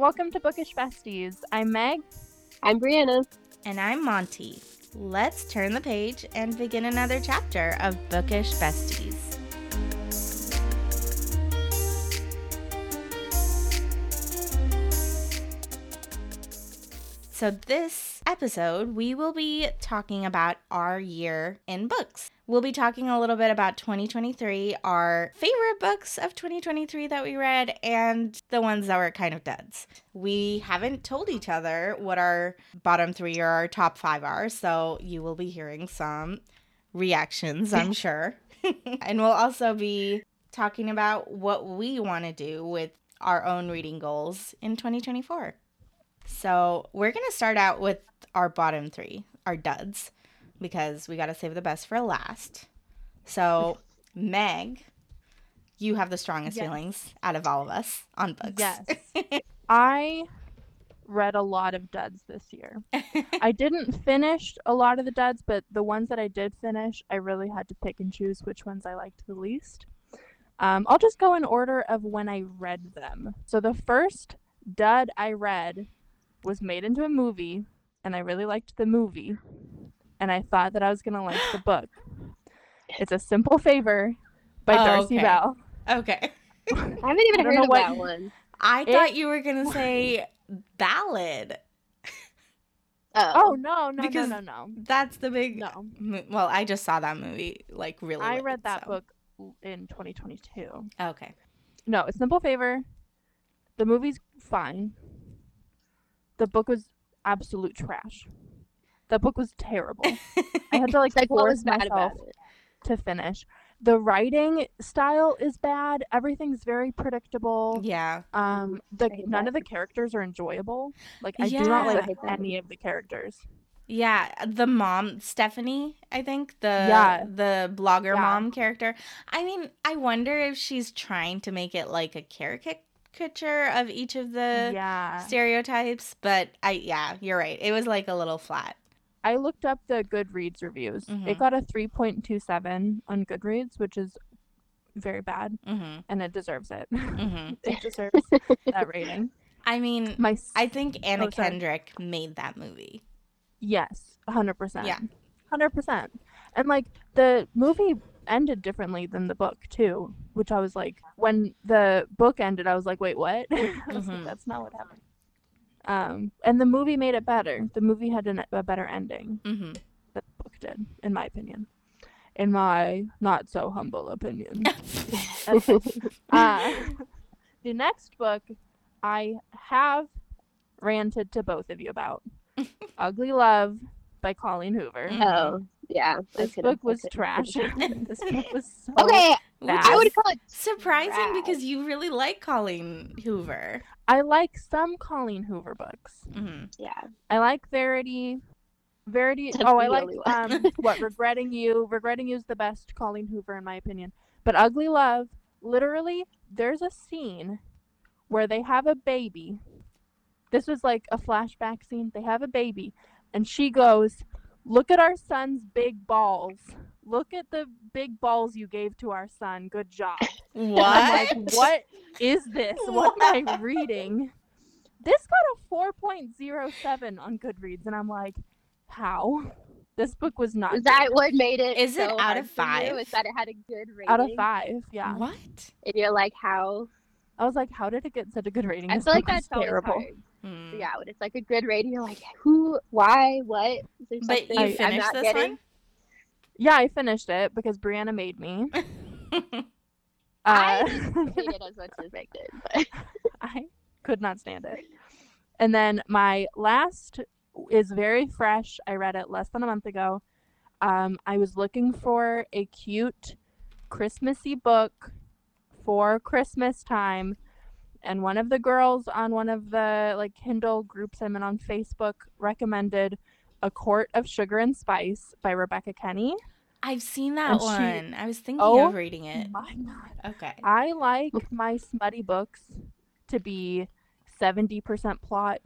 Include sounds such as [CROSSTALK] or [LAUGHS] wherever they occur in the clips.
Welcome to Bookish Besties. I'm Meg. I'm Brianna. And I'm Monty. Let's turn the page and begin another chapter of Bookish Besties. So, this episode, we will be talking about our year in books. We'll be talking a little bit about 2023, our favorite books of 2023 that we read, and the ones that were kind of duds. We haven't told each other what our bottom three or our top five are, so you will be hearing some reactions, I'm [LAUGHS] sure. [LAUGHS] and we'll also be talking about what we want to do with our own reading goals in 2024. So we're going to start out with our bottom three, our duds, because we got to save the best for last. So, [LAUGHS] Meg, you have the strongest Yes. feelings out of all of us on books. Yes. [LAUGHS] I read a lot of duds this year. [LAUGHS] I didn't finish a lot of the duds, but the ones that I did finish, I really had to pick and choose which ones I liked the least. Um, I'll just go in order of when I read them. So the first dud I read was made into a movie, and I really liked the movie, and I thought that I was gonna like the [GASPS] book. It's a simple favor by Oh, Darcey okay. Bell. okay. [LAUGHS] I haven't even I don't heard of what that one. I It- thought you were going [LAUGHS] to say ballad. Oh, Oh no, no, Because- no, no, no. That's the big. No. mo- Well, I just saw that movie like really. I late, read that so- book in 2022. Okay. No, a simple favor. The movie's fine. The book was absolute trash. The book was terrible. [LAUGHS] I had to like [LAUGHS] like force myself to finish. The writing style is bad. Everything's very predictable. Yeah. Um, the none that. of the characters are enjoyable. Like I do not like any of the characters. Yeah, the mom, Stephanie, I think the Yeah. the blogger Yeah. mom character. I mean, I wonder if she's trying to make it like a caricature of each of the yeah. stereotypes, but I yeah, you're right. It was like a little flat. I looked up the Goodreads reviews. Mhm. It got a 3.27 on Goodreads, which is very bad, Mhm. and it deserves it. Mhm. [LAUGHS] it deserves [LAUGHS] that rating. I mean, My I think Anna Oh. Kendrick made that movie. yes, 100%. Yeah. 100%. And like the movie ended differently than the book too, which I was like when the book ended I was like, "Wait, what?" [LAUGHS] Was like, that's not what happened. Um, and the movie made it better. The movie had an, a better ending. Mhm. that the book did, in my opinion. In my not so humble opinion. [LAUGHS] [LAUGHS] uh, the next book I have ranted to both of you about Ugly Love by Colleen Hoover. Mhm. Oh, yeah. This book was couldn't- trash. [LAUGHS] [LAUGHS] this book was so Okay, bad. I would call it. surprising trash. because you really like Colleen Hoover. I like some Colleen Hoover books. hmm Yeah. I like Verity. Verity. That's oh, I like um [LAUGHS] what regretting you. Regretting you is the best Colleen Hoover in my opinion. But Ugly Love, literally, there's a scene where they have a baby. This was like a flashback scene. They have a baby, and she goes, "Look at our son's big balls. Look at the big balls you gave to our son. Good job." I'm What? like, [LAUGHS] what is this? What am I reading? This got a 4.07 on Goodreads, and I'm like, how? This book was not Is good. that what made it? Is it out hard of for you? five? Is that it had a good rating? out of five. Yeah, What? And you're like, how? I was like, how did it get such a good rating? I This feel like that's terrible. hard. Yeah, when it's like a good rating, you're like, who, why, what? Is there But something you I'm finished not this getting? one? Yeah, I finished it because Brianna made me. [LAUGHS] I Uh, [LAUGHS] didn't hate it as much as Meg did, but [LAUGHS] I could not stand it. And then my last is very fresh. I read it less than a month ago. Um, I was looking for a cute Christmassy book for Christmas time, and one of the girls on one of the like Kindle groups I'm in on Facebook recommended A Court of Sugar and Spice by Rebecca Kenney. I've seen that And she- one. I was thinking Oh of reading it. My God. Okay. I like my smutty books to be 70% plot,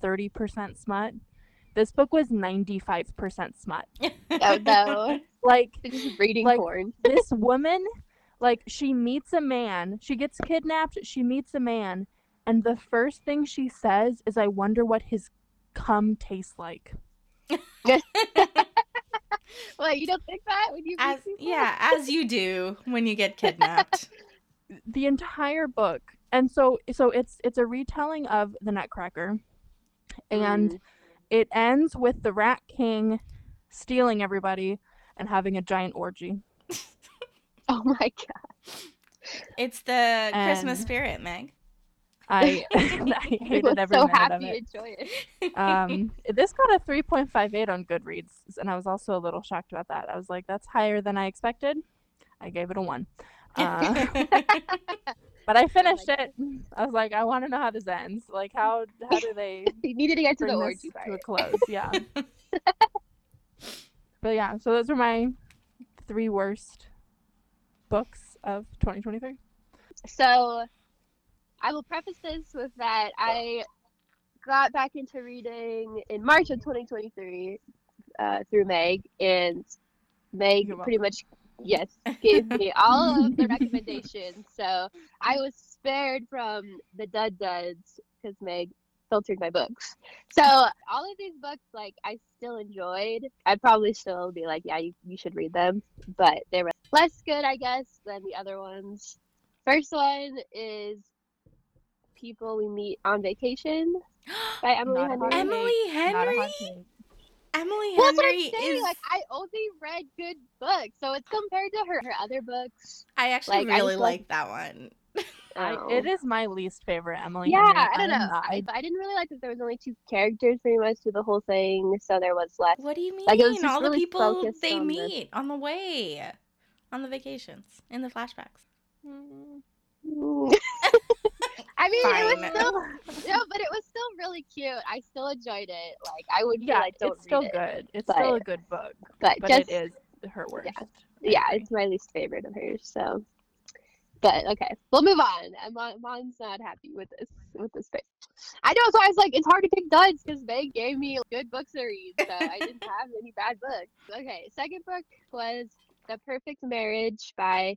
30% smut. This book was 95% smut. oh no, [LAUGHS] Like, it's just reading Like- porn. this woman, like, she meets a man, she gets kidnapped, she meets a man, and the first thing she says is, "I wonder what his cum tastes like." [LAUGHS] Well, you don't think that when you As yeah, as you do when you get kidnapped. [LAUGHS] the entire book and so so it's it's a retelling of the nutcracker and Mm. it ends with the rat king stealing everybody and having a giant orgy [LAUGHS] [LAUGHS] Oh my god. It's the Christmas spirit, Meg. i [LAUGHS] [LAUGHS] i I hated every so minute happy of to it enjoy it. um this got a 3.58 on goodreads and i was also a little shocked about that i was like that's higher than i expected i gave it a one uh, but i finished God. it i was like i want to know how this ends like how how do they needed to get to the orgy to a close. Yeah. but yeah, so those are my three worst books of 2023. So, I will preface this with that I got back into reading in March of 2023 uh, through Meg, and Meg pretty much, yes, gave me [LAUGHS] all of the recommendations. So I was spared from the dud duds because Meg filtered my books. So all of these books, like I still enjoyed. I'd probably still be like, yeah, you, you should read them, but they were less good, I guess, than the other ones. First one is People We Meet on Vacation [GASPS] by Emily Not Henry. Emily Not a Henry. Emily Well, that's what Henry I'm saying. is. Like I only read good books, so it's compared to her her other books. I actually like, really just like like- that one. [LAUGHS] I, it is my least favorite Emily. yeah, Henry. I don't know. not- I, I didn't really like that there was only two characters pretty much through the whole thing, so there was less. What do you mean? Like, it was just All the people they on the- meet on the way, on the vacations, in the flashbacks. Mm, [LAUGHS] I mean, it was still no, but it was still really cute. I still enjoyed it. Like I would yeah, like, don't it's still read it. good. It's but- still a good book, but, but just it is her worst. I yeah, it's my least favorite of hers. So, but okay, we'll move on. And Mon- Mon's not happy with this with this pick. I know, so I was like, it's hard to pick duds because they gave me good books to read, so I didn't [LAUGHS] have any bad books. Okay, second book was The Perfect Marriage by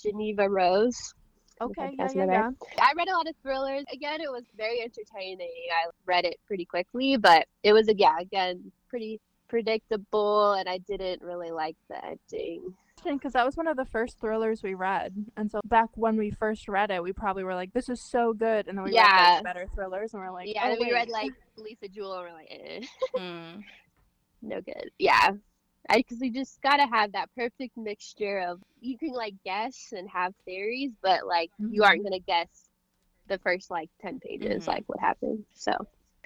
Geneva Rose. Okay, yeah, yeah, yeah. I read a lot of thrillers. Again, it was very entertaining. I read it pretty quickly, but it was yeah, again, pretty predictable, and I didn't really like the ending. Because that was one of the first thrillers we read, and so back when we first read it, we probably were like, "This is so good," and then we read like, better thrillers, and we're like, yeah, "Oh, and we read like Lisa Jewell, and we're like, eh, [LAUGHS] Mm. no good. Yeah, because we just gotta have that perfect mixture of you can like guess and have theories, but like you Mhm. aren't gonna guess the first like ten pages Mhm. like what happened. So,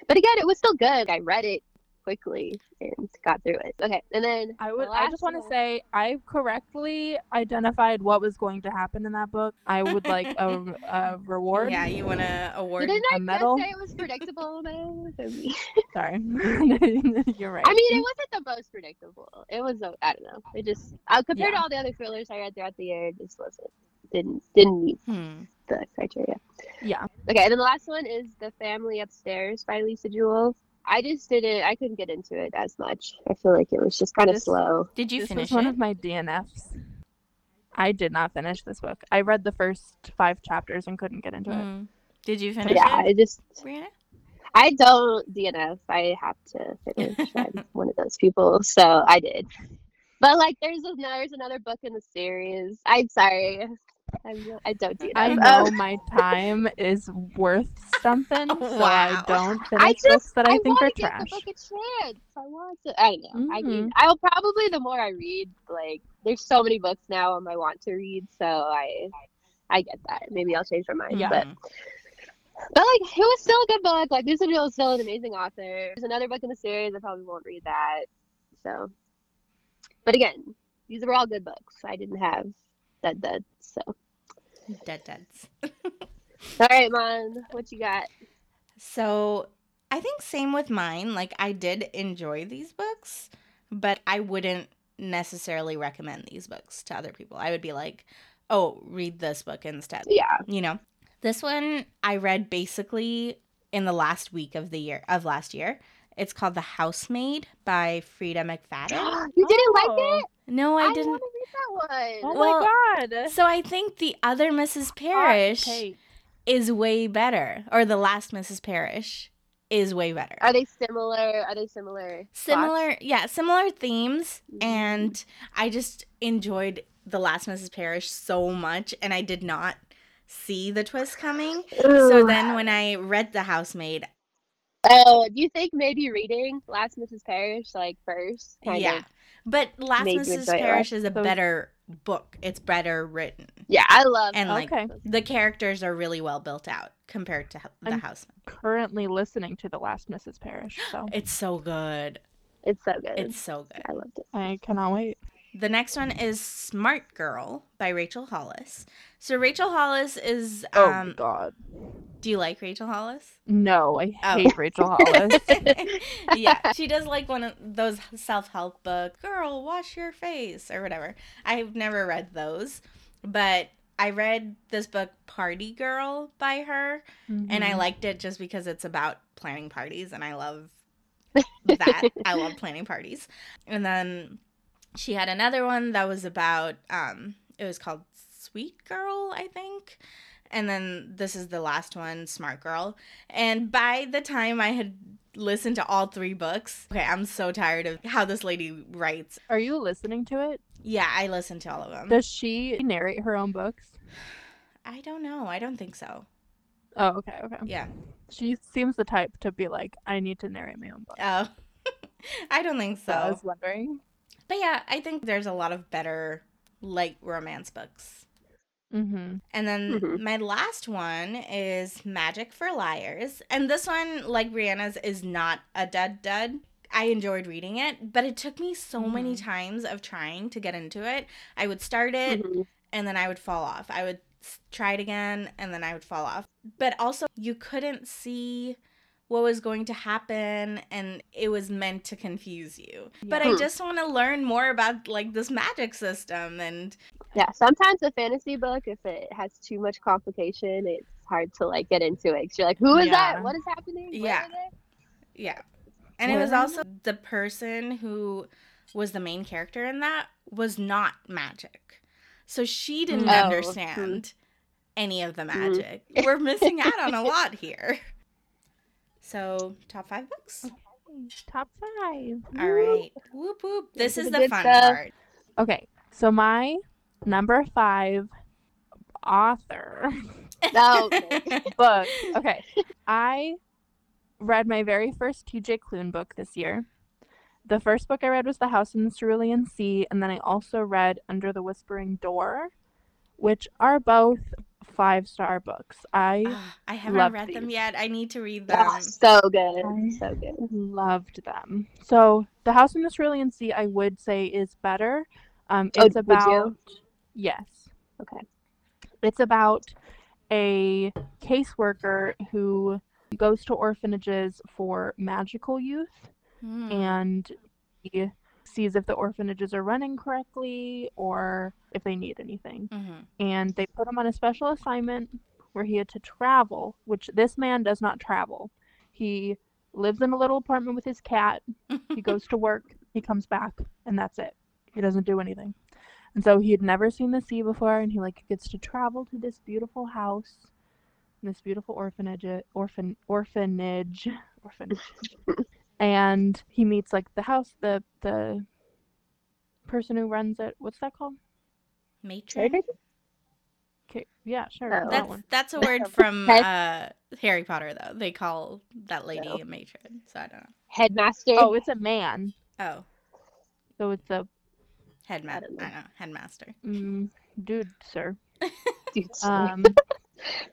but again, it was still good. I read it quickly and got through it. Okay, and then I the would. I just want to say I correctly identified what was going to happen in that book. I would like a, [LAUGHS] a reward. Yeah, you want to award? Didn't I a medal? just say it was predictable? though? [LAUGHS] Sorry, [LAUGHS] you're right. I mean, it wasn't the most predictable. It was, uh, I don't know. It just uh, compared Yeah. to all the other thrillers I read throughout the year, it just wasn't didn't didn't meet Hmm. the criteria. yeah, Okay, and then the last one is The Family Upstairs by Lisa Jewell. I just didn't. I couldn't get into it as much. I feel like it was just kind of slow. Did you this finish was one it? of my DNFs. I did not finish this book. I read the first five chapters and couldn't get into it. Mm. Did you finish Yeah, it, I just Brianna? I don't DNF. I have to finish. [LAUGHS] I'm one of those people, so I did. But like, there's a, there's another book in the series. I'm sorry, I'm, I don't DNF. I Um, know my time is worth something, [LAUGHS] so I don't finish I books just that I, think are give trash. the book a chance. I want to. I don't know. I mean. I'll probably the more I read, like there's so many books now on my want to read, so I I get that. Maybe I'll change my mind. Yeah. But but like it was still a good book. Like Lisa Jewell is still an amazing author. There's another book in the series. I probably won't read that. So, but again, these were all good books. I didn't have that dead. So Dead deads. [LAUGHS] all right, Mon, what you got? So I think same with mine. Like I did enjoy these books, but I wouldn't necessarily recommend these books to other people. I would be like, "Oh, read this book instead." Yeah. You know. This one I read basically in the last week of the year of last year. It's called The Housemaid by Freida McFadden. [GASPS] you didn't like Oh. it? No, I want didn't. to read that one. Oh Well, my god! So I think the other Mrs. Hot Parrish take. is way better, or The Last Mrs. Parrish is way better. Are they similar? Are they similar? similar, yeah, similar themes, Mhm. and I just enjoyed The Last Mrs. Parrish so much, and I did not see the twist coming. So then when I read The Housemaid, oh, do you think maybe reading Last Mrs. Parrish like first? kind yeah. of- But Last Mrs. Parrish is a So- better book. It's better written. yeah, I love. And like Okay. the characters are really well built out compared to The I'm- Housemaid. Currently listening to The Last Mrs. Parrish, so It's so good. it's so good. It's so good. I loved it. I cannot wait. The next one is Smart Girl by Rachel Hollis. So Rachel Hollis is Oh my um god. do you like Rachel Hollis? No, I Oh. hate Rachel Hollis. [LAUGHS] yeah, she does like one of those self-help book, girl, wash your face or whatever. I've never read those, but I read this book Party Girl by her and I Mhm. liked it just because it's about planning parties and I love that. I love planning parties. And then she had another one that was about um it was called Sweet Girl, I think. And then this is the last one, Smart Girl. And by the time I had listened to all three books, okay, I'm so tired of how this lady writes. Are you listening to it? Yeah, I listened to all of them. Does she narrate her own books? I don't know. I don't think so. Oh, okay, okay. Yeah. She seems the type to be like, I need to narrate my own book. Oh. [LAUGHS] I don't think So I was wondering. But yeah, I think there's a lot of better light romance books. Mm-hmm. And then Mhm. my last one is Magic for Liars. And this one, like Brianna's, is not a dud dud. I enjoyed reading it, but it took me so many Mhm. times of trying to get into it. I would start it Mhm. and then I would fall off. I would try it again and then I would fall off. But also, you couldn't see what was going to happen and it was meant to confuse you. But I hmm. just want to learn more about like this magic system and Yeah, sometimes a fantasy book, if it has too much complication, it's hard to like get into it. you you're like, who is Yeah. that? What is happening? Where Yeah. Yeah. And it was also the person who was the main character in that was not magic. So she didn't mm. Oh, hmm. understand any of the hmm. magic. We're missing out on a [LAUGHS] lot here. So, top five books. Top five. All right. Whoop whoop. This This is is the good fun stuff. part. Okay, so my number five author [LAUGHS] No, okay. book. Okay, I read my very first TJ Klune book this year. The first book I read was The House in the Cerulean Sea, and then I also read Under the Whispering Door, which are both five star books. I I haven't Love read them yet. I need to read them. Oh, so good. I- So good. loved them. So The House in the Cerulean Sea, I would say, is better. Um, Oh, it's would you? about yes. Okay. It's about a caseworker who goes to orphanages for magical youth Hmm. and he sees if the orphanages are running correctly or if they need anything. Mhm. And they put him on a special assignment where he had to travel, which this man does not travel. He lives in a little apartment with his cat. He [LAUGHS] goes to work, he comes back, and that's it. He doesn't do anything. And so he had never seen the sea before, and he like gets to travel to this beautiful house, this beautiful orphanage, orphan orphanage, orphanage, [LAUGHS] and he meets like the house, the the person who runs it. What's that called? Matron. Okay, yeah, sure. Oh. That's one. that's a word [LAUGHS] from uh, Harry Potter though. They call that lady No. a matron. So I don't know. Headmaster. Oh, it's a man. Oh, So it's a headmaster. I know. don't know. Headmaster. mm, dude, sir. [LAUGHS] Dude, Um,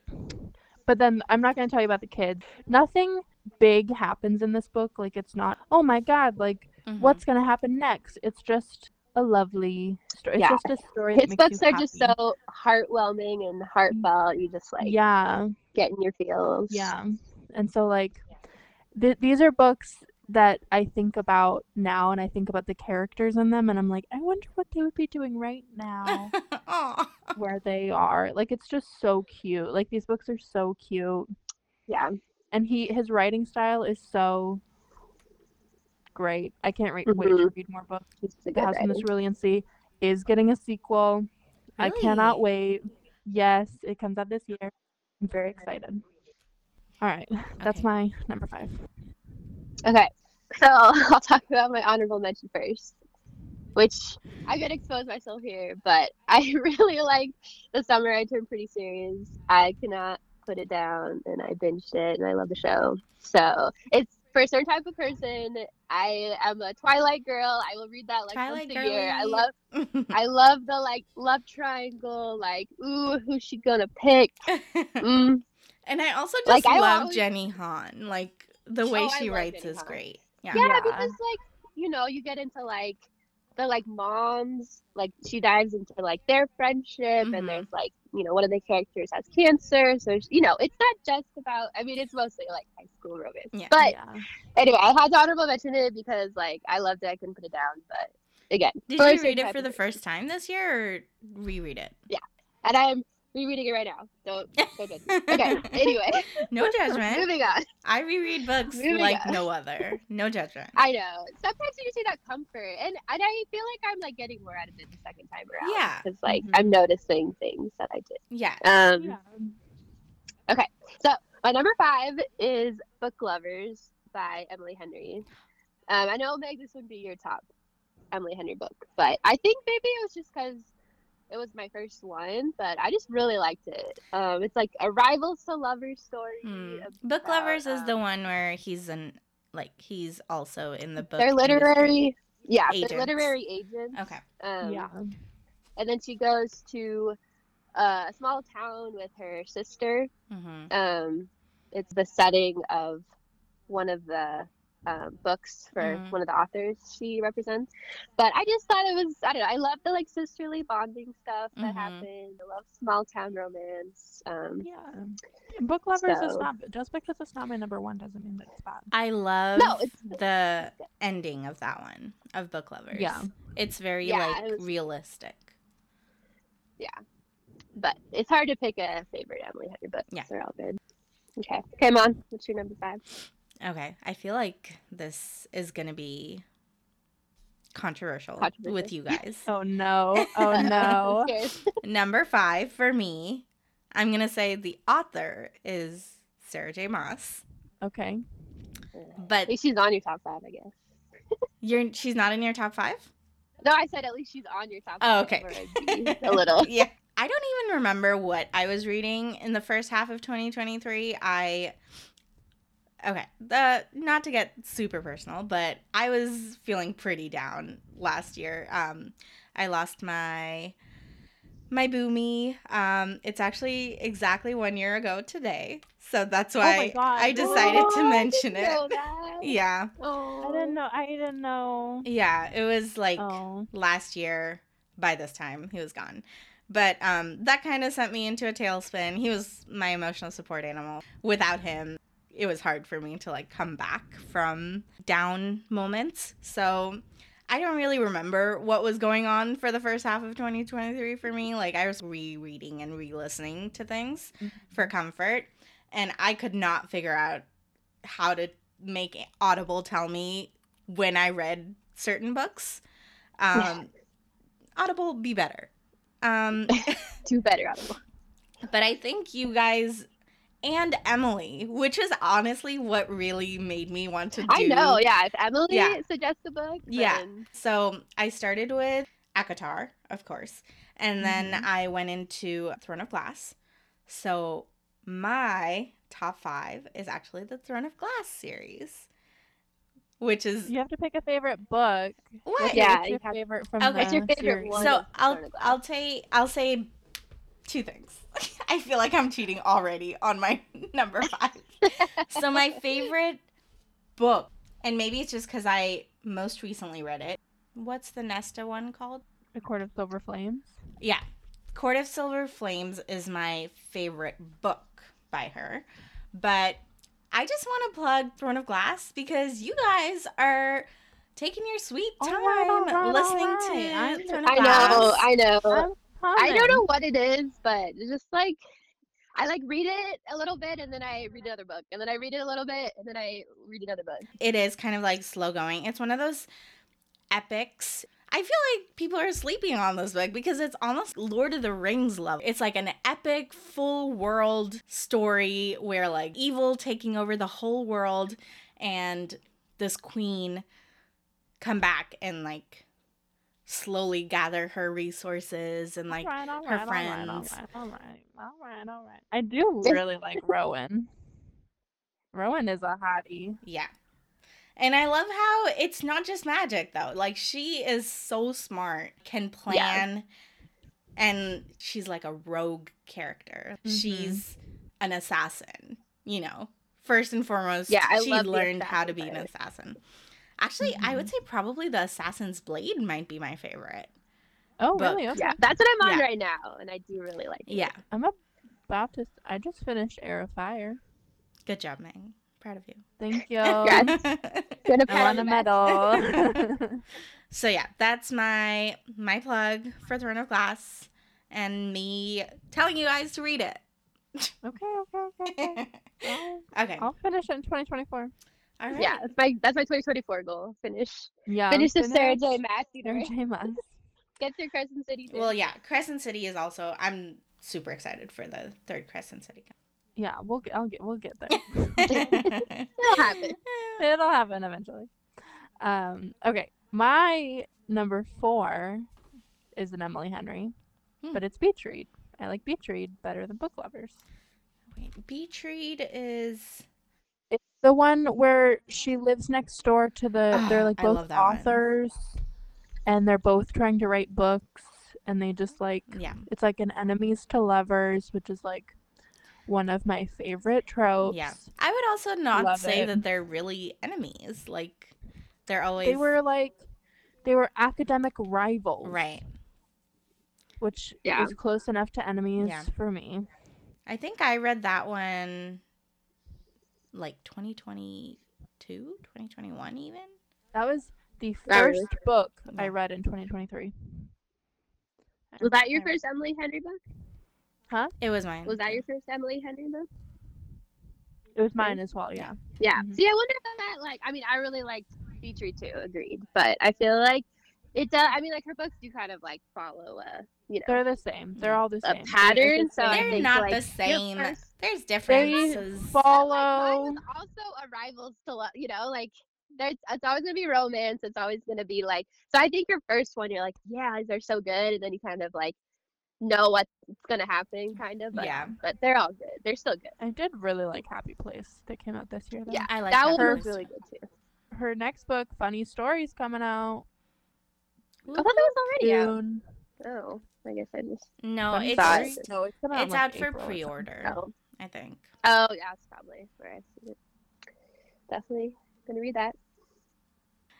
[LAUGHS] but then I'm not going to tell you about the kids. Nothing big happens in this book. Like it's not. Oh my god! Like Mhm. what's going to happen next? It's just a lovely story. Yeah. It's just a story. That his makes books you are just happy. so heartwarming and heartfelt. You just like Yeah, get in your feels. yeah. And so like, th- these are books that I think about now, and I think about the characters in them, and I'm like, I wonder what they would be doing right now. [LAUGHS] Where they are. Like it's just so cute. Like these books are so cute. Yeah. And he his writing style is so great. I can't re- wait mm-hmm. to read more books. The House in the writer. Cerulean is getting a sequel. I cannot wait. Yes, it comes out this year. I'm very excited. All right, that's Okay. my number five. Okay, so [LAUGHS] I'll talk about my honorable mention first, which I'm gonna expose myself here, but I [LAUGHS] really like the summer. I turned pretty serious. I cannot put it down, and I binged it, and I love the show. So it's for a certain type of person. I am a Twilight girl. I will read that like Twilight once a year. I love, [LAUGHS] I love the like love triangle. Like, ooh, who's she gonna pick? [LAUGHS] Mm. and I also just Like, love always- Jenny Han. Like the way Oh, she writes Jenny is Han. great. Yeah. Yeah, Yeah. because like you know, you get into like the like moms, like she dives into like their friendship, Mhm. and there's like you know one of the characters has cancer, so you know it's not just about. I mean, it's mostly like high school romance. Yeah. But yeah. anyway, I had to honorable mention it because like I loved it. I couldn't put it down, but again, Did you read it for the first time this year or reread it? Yeah. And I'm rereading it right now. Don't [LAUGHS] don't judge me. Okay. Anyway, [LAUGHS] No judgment. moving on. I reread books Moving like on. no other. No judgment. I know. Sometimes you just need that comfort, and and I feel like I'm like getting more out of it the second time around. Yeah. because like Mhm. I'm noticing things that I did. Yeah. Um, yeah. Okay. So my number five is Book Lovers by Emily Henry. Um, I know Meg, this would be your top Emily Henry book, but I think maybe it was just because it was my first one, but I just really liked it. Um, it's like a rivals to lovers story. Hmm. about, Book Lovers is the um, one where he's an like he's also in the book. They're industry. literary, yeah, Agents. they're literary agents. Okay. Um, yeah. and then she goes to uh, a small town with her sister. hmm Um, it's the setting of one of the um, books for Mhm. one of the authors she represents. But I just thought it was I don't know I love the like sisterly bonding stuff that Mhm. happened. I love small town romance. Um, Yeah. Book lovers is not just because it's not my number one doesn't mean that it's bad. I love No, it's- the ending of that one of Book Lovers. Yeah. It's very Yeah, like it was- realistic. Yeah, but it's hard to pick a favorite Emily Henry book. Yeah. they're all good. Okay, come on. What's your number five? Okay. I feel like this is gonna be controversial Controversial. with you guys. [LAUGHS] Oh no. Oh no. [LAUGHS] [LAUGHS] Number five for me, I'm gonna say the author is Sarah J. Maas. okay. At But least she's on your top five, I guess. you're she's not in your top five? No, I said at least she's on your top. Oh, five, okay. where I'd be a little. yeah. I don't even remember what I was reading in the first half of 2023. I Okay, the not to get super personal, but I was feeling pretty down last year. Um I lost my my boomy. Um it's actually exactly 1 year ago today. So that's why Oh. I decided Oh, to [LAUGHS] I mention didn't know it. that. [LAUGHS] Yeah. Oh. I didn't know. I didn't know. Yeah, it was like Oh. last year by this time he was gone but um that kind of sent me into a tailspin he was my emotional support animal without him it was hard for me to like come back from down moments so i don't really remember what was going on for the first half of 2023 for me like i was rereading and re-listening to things Mhm. for comfort and i could not figure out how to make audible tell me when i read certain books um [LAUGHS] audible be better um [LAUGHS] Two better Audible. [LAUGHS] but i think you guys and emily which is honestly what really made me want to do I know, yeah. If Emily Yeah. suggests a book, Yeah. so i started with ACOTAR of course and then Mhm. i went into throne of glass so my top five is actually the throne of glass series which is You have to pick a favorite book. what Yeah, What's you your have- favorite from Okay. the What's your favorite series? one? so I'll Throne of Glass. I'll say I'll say two things. [LAUGHS] I feel like I'm cheating already on my [LAUGHS] number five. [LAUGHS] so my favorite book, and maybe it's just because I most recently read it. What's the Nesta one called? The Court of Silver Flames. Yeah, Court of Silver Flames is my favorite book by her, but I just want to plug Throne of Glass because you guys are taking your sweet oh, time right, listening all right. to I'm- Throne of I know, I know. I'm I don't know what it is, but it's just like I like read it a little bit and then I read another book and then I read it a little bit and then I read another book. it is kind of like slow going. It's one of those epics. I feel like people are sleeping on this book because it's almost Lord of the Rings level. It's like an epic, full world story where like evil taking over the whole world and this queen come back and like slowly gather her resources and like all right, all her right, all right, all friends. right, all right, all right, all right. I do really like Rowan. Rowan is a hottie. Yeah. And I love how it's not just magic though. Like she is so smart, can plan and she's like a rogue character. Mhm. She's an assassin, you know. First and foremost, Yeah, I she love learned how to be an part. Assassin. Actually, I Mm-hmm. would say probably the assassin's blade might be my favorite. Oh, But- really? Okay. Yeah, that's what I'm on Yeah. right now, and I do really like it. Yeah. I'm about to. I just finished Heir of Fire. Good job, Meg. Proud of you. Thank [LAUGHS] you. [LAUGHS] Congrats. Gonna I pat won on a medal. [LAUGHS] So yeah, that's my my plug for Throne of Glass and me telling you guys to read it. okay, okay, okay. okay. okay. I'll, I'll finish it in 2024. All right. Yeah, that's my that's my 2024 goal. Finish Yeah. finish the Sarah J. finish Maas Sarah either. J. Maas. [LAUGHS] Get through Crescent City. too. Well, yeah, Crescent City is also. I'm super excited for the third Crescent City. Yeah, we'll get. I'll get. We'll get there. [LAUGHS] It'll happen. [LAUGHS] It'll happen eventually. Um. Okay. My number four is an Emily Henry, Hmm. but it's Beach Read. I like Beach Read better than Book Lovers. Wait, Beach Read is. It's the one where she lives next door to the. Ah, they're like I both love that one. authors, and they're both trying to write books, and they just like Yeah. it's like an enemies to lovers, which is like one of my favorite tropes. Yeah. I would also not Love say it. that they're really enemies. Like, they're always. They were like, they were academic rivals, Right. Which Yeah. is close enough to enemies Yeah. for me. I think I read that one like 2022, 2021 even. That was the That was- first book I read in 2023. Was that your first Emily Henry book? Huh? It was mine. Was that your first Emily Henry book? It was mine as well. Yeah. Yeah. Mhm. See, I wonder if that like. I mean, I really liked Beach Read too. Agreed. But I feel like it does. I mean, like her books do kind of like follow a you know They're the same. They're mm, all the a same. They- pattern. the So I same. They're think, not like, the same. first- There's differences. But, like, follow. mine also a rivals to love. You know, like there's it's always gonna be romance. It's always gonna be like. So I think your first one, you're like, yeah, they're so good, and then you kind of like know what's gonna happen, kind of. But, Yeah. But they're all good. They're still good. I did really like Happy Place that came out this year. Though. Yeah. I like that Happy one was really good too. Her next book, Funny Stories, coming out I thought that was already out. Oh, I guess I just. No, it's thought- no, it's, coming out it's like, out for April pre-order. Oh. I think. Oh yeah, that's probably where I've seen it. Definitely gonna read that.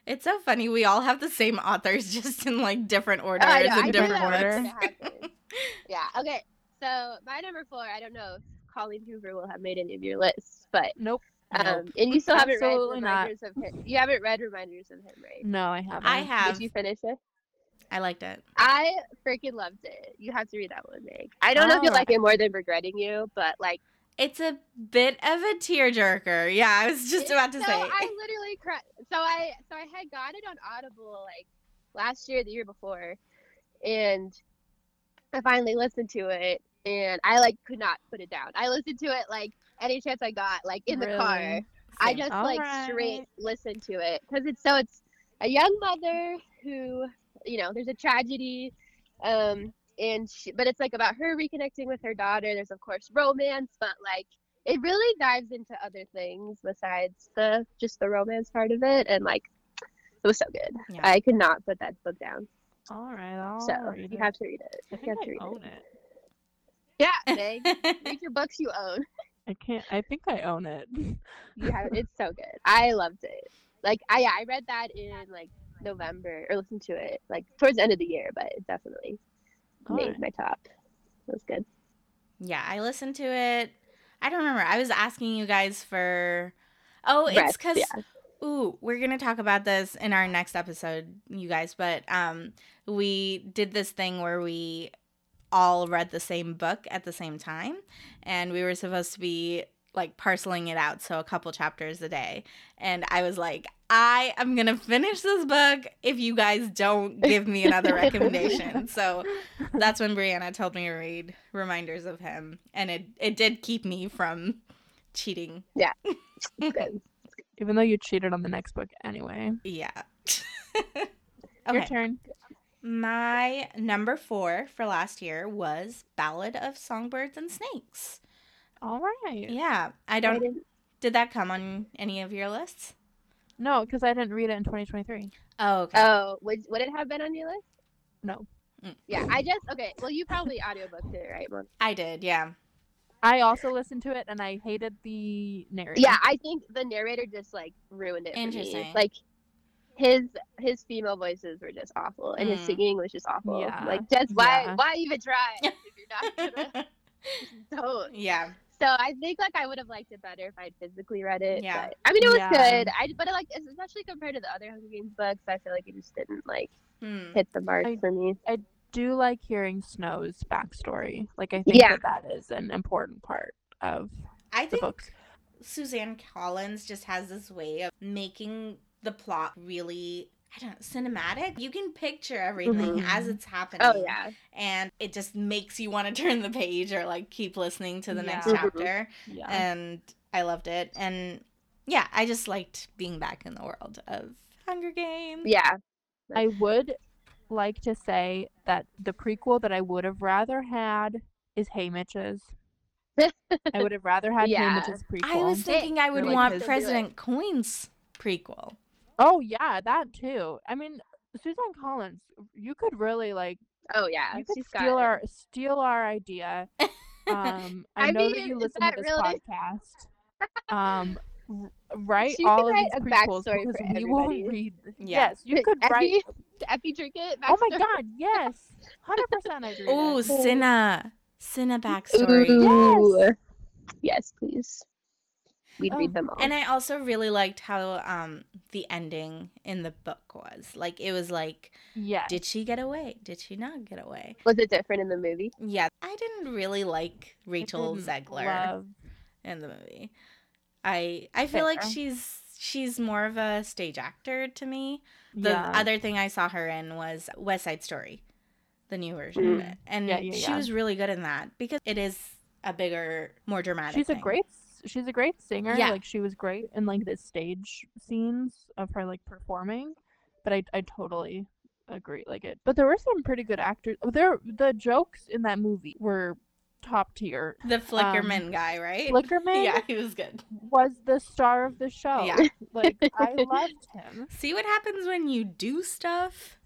It's so funny. We all have the same authors, [LAUGHS] just in like different orders Oh, I know, I and knew different that was order. [LAUGHS] yeah. Okay. So my number four. I don't know if Colleen Hoover will have made any of your lists, but Nope. um, Nope. and you still haven't read Absolutely not. Of Him. You haven't read Reminders of Him, right? No, I haven't. I have. Did you finish it? I liked it. I freaking loved it. You have to read that one, Meg. I don't know if you oh. like it more than Regretting You, but like It's a bit of a tearjerker. Yeah, I was just about to so say. I literally cried. So I so I had got it on Audible like last year, the year before, and I finally listened to it, and I like could not put it down. I listened to it like any chance I got, like in the car. Really? I just All like right. straight listened to it because it's so it's a young mother who you know there's a tragedy, um, and she, but it's like about her reconnecting with her daughter. There's of course romance, but like it really dives into other things besides the just the romance part of it, and like it was so good. Yeah. I could not put that book down. All right, I'll so read you it. have to read it. I You think have I to read own it. it. Yeah, [LAUGHS] Meg, read your books you own. I can't. I think I own it. yeah it's so good. I loved it. Like I yeah, I read that in like November or listen to it like towards the end of the year, but it definitely All made my top. It was good. yeah, I listened to it. I don't remember. I was asking you guys for. Oh, it's because. yeah. Ooh, we're gonna talk about this in our next episode, you guys. But um, we did this thing where we all read the same book at the same time, and we were supposed to be like parceling it out so a couple chapters a day and i was like i am gonna finish this book if you guys don't give me another recommendation [LAUGHS] so that's when brianna told me to read reminders of him and it it did keep me from cheating Good. [LAUGHS] Even though you cheated on the next book anyway. yeah [LAUGHS] Your okay turn. my number four for last year was ballad of songbirds and snakes All right. yeah i I don't didn't- did that come on any of your lists No, because I didn't read it in 2023. oh okay Oh, would would it have been on your list? No. Yeah, I just okay. Well, you probably audiobooked it, right, Mom? i did yeah I also listened to it and I hated the narrator. Yeah, I think the narrator just like ruined it. For Interesting. Me. Like his his female voices were just awful, and his Mm. singing was just awful. Yeah. Like just why Yeah. why even try [LAUGHS] if you're not gonna [LAUGHS] [LAUGHS] don't. yeah So I think like I would have liked it better if I'd physically read it. Yeah. But, I mean, it was Yeah. good. I but like especially compared to the other Hunger Games books, I feel like it just didn't like Hmm. hit the mark I- for me. I do like hearing Snow's backstory. Like I think Yeah. that that is an important part of I the think books. Suzanne Collins just has this way of making the plot really I don't know, cinematic. You can picture everything Mhm. as it's happening. Oh yeah, And it just makes you want to [LAUGHS] turn the page or like keep listening to the next Yeah. Mhm. chapter. Yeah. And I loved it. And yeah, I just liked being back in the world of Hunger Games. yeah. I would like to say that the prequel that I would have rather had is Haymitch's. I would have rather had [LAUGHS] Yeah. Haymitch's prequel. I was thinking I would like want President Coin's prequel. Oh yeah, that too. I mean, Suzanne Collins, you could really like Oh yeah. you could She's steal got our steal our idea. [LAUGHS] Um, I, I know that you listen that to this really- podcast. [LAUGHS] Um, write She all of these write a prequels because for we will everybody. read. Yeah. Yes, you could write. Effie, Effie Trinket. Oh my god, yes, hundred percent. I agree. Oh, with that. Cinna. Cinna backstory. Ooh. Yes, please. We'd Oh, read them all. And I also really liked how um the ending in the book was. Like it was like, yeah. did she get away? Did she not get away? Was it different in the movie? Yeah, I didn't really like Rachel Zegler love- in the movie. I I feel like she's she's more of a stage actor to me. The yeah. other thing I saw her in was West Side Story, the new version of Mm. it, and Yeah, she was really good in that because it is a bigger, more dramatic. she's a great she's a great singer Yeah. like she was great in like the stage scenes of her like performing but i i totally agree like it but there were some pretty good actors oh, there the jokes in that movie were top tier the Flickerman um, guy, right? [LAUGHS] flickerman Yeah, he was good. was the star of the show Yeah. [LAUGHS] like i [LAUGHS] loved him See what happens when you do stuff.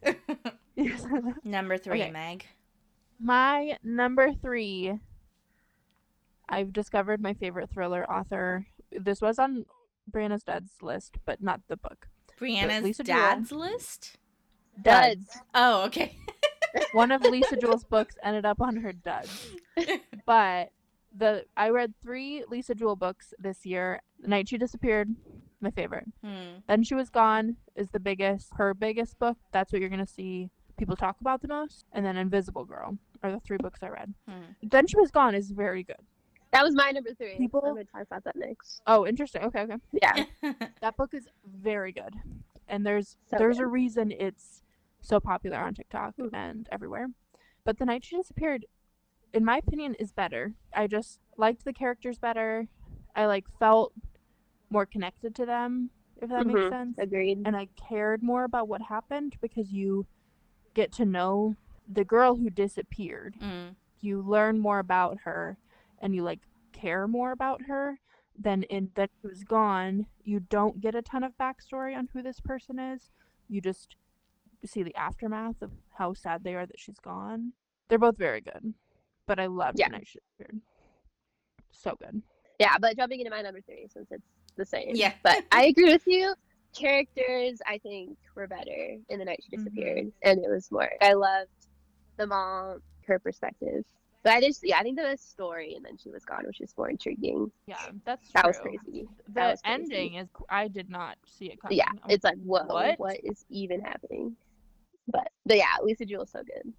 Number three, Okay. Meg. my number three i've discovered my favorite thriller author this was on brianna's dad's list but not the book Brianna's Lisa Jewell. dad's list. Duds. Oh, okay. [LAUGHS] one of Lisa Jewell's books ended up on her duds. But the I read three Lisa Jewell books this year. The Night She Disappeared, my favorite. Hmm. Then She Was Gone is the biggest, her biggest book. That's what you're gonna see people talk about the most. And then Invisible Girl are the three books I read. Hmm. Then She Was Gone is very good. That was my number three. People- I'm gonna talk about that next. Oh, interesting. Okay, okay. Yeah. [LAUGHS] That book is very good. And there's So there's good. a reason it's so popular on TikTok Mhm. and everywhere. But The Night She Disappeared, in my opinion, is better. I just liked the characters better. I like felt more connected to them, if that makes Mhm. sense. Agreed. And I cared more about what happened because you get to know the girl who disappeared. Mm. You learn more about her and you like care more about her than in that she was gone. You don't get a ton of backstory on who this person is. You just see the aftermath of how sad they are that she's gone. They're both very good. But I loved Yeah. The Night She Disappeared. So good. Yeah, but jumping into my number three since it's the same. Yeah. But I agree with you. Characters, I think, were better in the night she disappeared, mm-hmm. and it was more. I loved the mom, her perspective. But I just, yeah, I think the story, and then she was gone, which is more intriguing. Yeah, that's That was crazy. The was crazy. ending is I did not see it coming. Yeah, it's like, whoa, what? what is even happening? But, but yeah, Lisa Jewell's so good.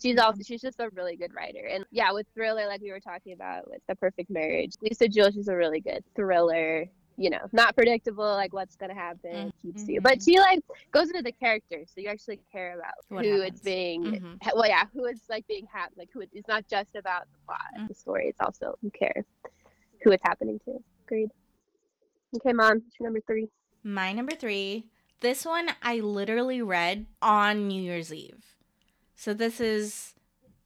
She's also she's just a really good writer. And yeah, with thriller, like we were talking about with The Perfect Marriage, Lisa Jewell, she's a really good thriller. You know, not predictable, like what's gonna happen, keeps you. But she like goes into the character, so you actually care about What who happens. it's being. Mhm. Well, yeah, who it's like being hap- like who it, it's not just about the plot, Mm. the story. It's also you care who it's happening to. Agreed. Okay, mom, what's your number three? My number three. This one I literally read on New Year's Eve. So this is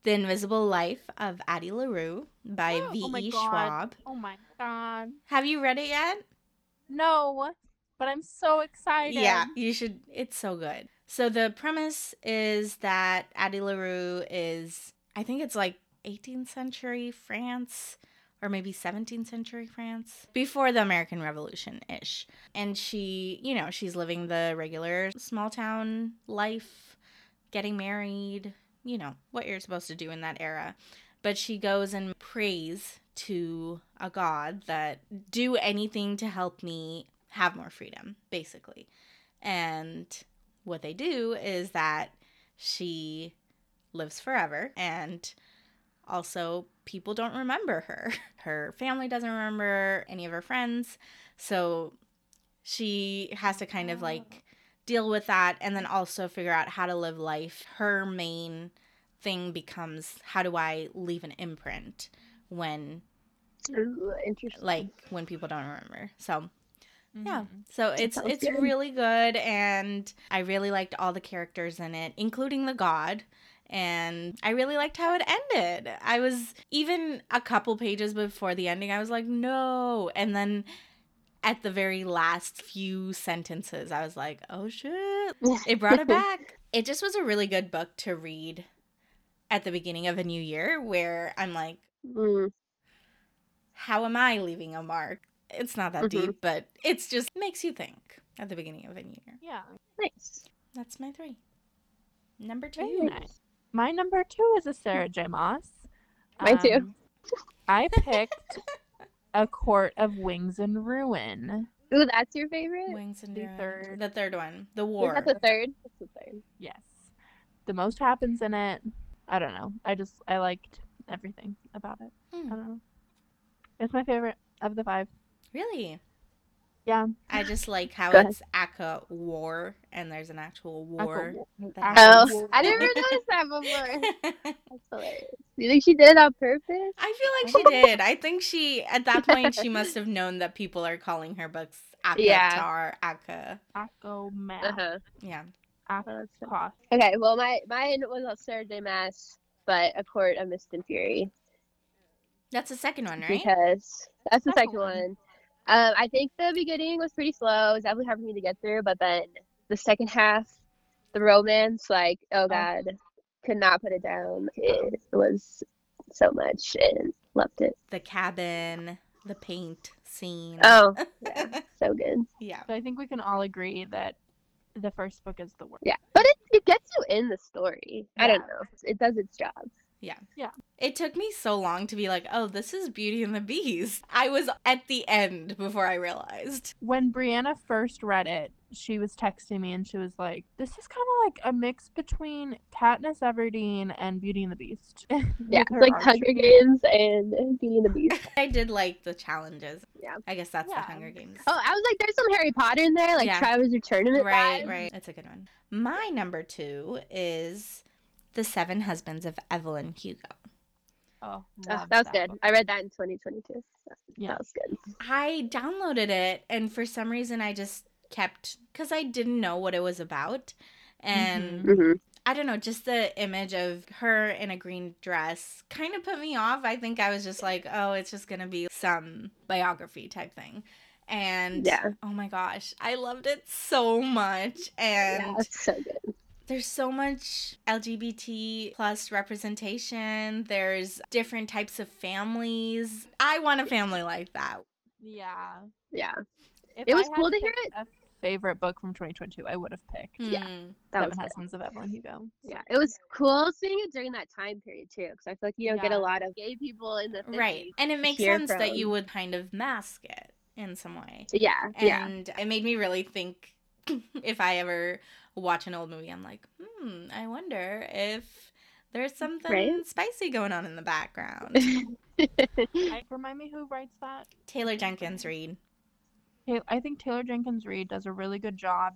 The Invisible Life of Addie LaRue by Oh V. my E. God. Schwab. Oh my god. Have you read it yet? No, but I'm so excited. Yeah, you should. It's so good. So the premise is that Addie LaRue is, I think it's like 18th century France or maybe 17th century France before the American Revolution ish. And she, you know, she's living the regular small town life, getting married, you know, what you're supposed to do in that era. But she goes and prays to a god that do anything to help me have more freedom, basically. And what they do is that she lives forever and also people don't remember her. [LAUGHS] Her family doesn't remember any of her friends. So she has to kind of like oh. deal with that and then also figure out how to live life. Her main thing becomes how do I leave an imprint when Ooh, like when people don't remember. So yeah. Mhm. So it's it's good. really good and I really liked all the characters in it, including the god. And I really liked how it ended. I was even a couple pages before the ending, I was like, no. And then at the very last few sentences, I was like, oh shit. [LAUGHS] It brought it back. It just was a really good book to read at the beginning of a new year where I'm like, Mm, how am I leaving a mark? It's not that Mhm. deep, but it's just makes you think at the beginning of a new year. Yeah. nice. That's my three. Number two. nice. My number two is a Sarah J. Maas. [LAUGHS] Mine too. Um, I picked A Court of Wings and Ruin. Ooh, that's your favorite? Wings and The Ruin. third. The third one. The Is war. that the third? That's the third. Yes. The most happens in it. I don't know. I just I liked everything about it. I Hmm. don't know. It's my favorite of the five. Really? Yeah. I just like how Go it's Aka war and there's an actual war. that Aqua- happens. Oh, I never noticed that before. [LAUGHS] That's hilarious. You think she did it on purpose? I feel like she [LAUGHS] did. I think she at that point she must have known that people are calling her books Aka Yeah. Tar Aka. Aqua Man. Uh-huh. Yeah. Aqua. Okay, well, my mine was a Sarah J. Maas, but A Court of Mist and Fury That's the second one, right? because that's the Second second one. one. Um, I think the beginning was pretty slow. It was definitely hard for me to get through, but then the second half, the romance, like, oh god, could not put it down. It was so much and loved it. the cabin, the paint scene. Oh, [LAUGHS] yeah, so good. yeah. So I think we can all agree that the first book is the worst. Yeah, but it, it gets you in the story. I don't know. It does its job. It took me so long to be like, oh, this is Beauty and the Beast. I was at the end before I realized. When Brianna first read it, she was texting me and she was like, "This is kind of like a mix between Katniss Everdeen and Beauty and the Beast." [LAUGHS] Yeah, it's like archery. Hunger Games and Beauty and the Beast. [LAUGHS] I did like the challenges. Yeah. I guess that's Yeah. the Hunger Games. Oh, I was like, there's some Harry Potter in there, like Yeah. Triwizard Tournament. right, vibes. right. That's a good one. My number two is The Seven Husbands of Evelyn Hugo. Oh, Oh, that was good. book. I read that in 2022. Yeah. That was good. I downloaded it, and for some reason, I just kept because I didn't know what it was about. And Mhm. hmm I don't know, just the image of her in a green dress kind of put me off. I think I was just like, oh, it's just going to be some biography type thing. And Yeah. oh my gosh, I loved it so much. And Yeah, it's so good. There's so much LGBT plus representation. There's different types of families. I want a family like that. Yeah. Yeah, If It was had cool to hear it. A favorite book from 2022, I would have picked Yeah. Hmm. that Seven was. Husbands of Evelyn Hugo. Yeah, it was cool seeing it during that time period too, because I feel like you don't get a lot of gay people in the 50s. Right. And it makes hear sense that you would kind of mask it in some way. Yeah, yeah, And it made me really think [LAUGHS] if I ever watch an old movie, I'm like, hmm, I wonder if There's something Right? spicy going on in the background. [LAUGHS] I, remind me who writes that. Taylor Jenkins Reid. I think Taylor Jenkins Reid does a really good job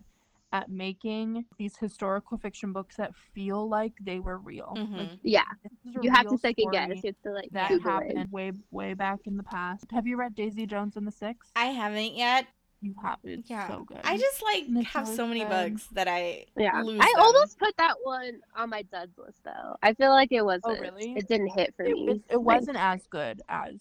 at making these historical fiction books that feel like they were real. Like, Mhm. yeah, this is a you have to second guess. You have to like That Google happened it. way way back in the past. Have you read Daisy Jones and the Six? I haven't yet. You have. It's Yeah. so good. I just like And it's have so many good. books that I Yeah, lose I them. almost put that one on my duds list though. I feel like it wasn't. Oh, really? It didn't hit for it, me. it, it Like, wasn't as good as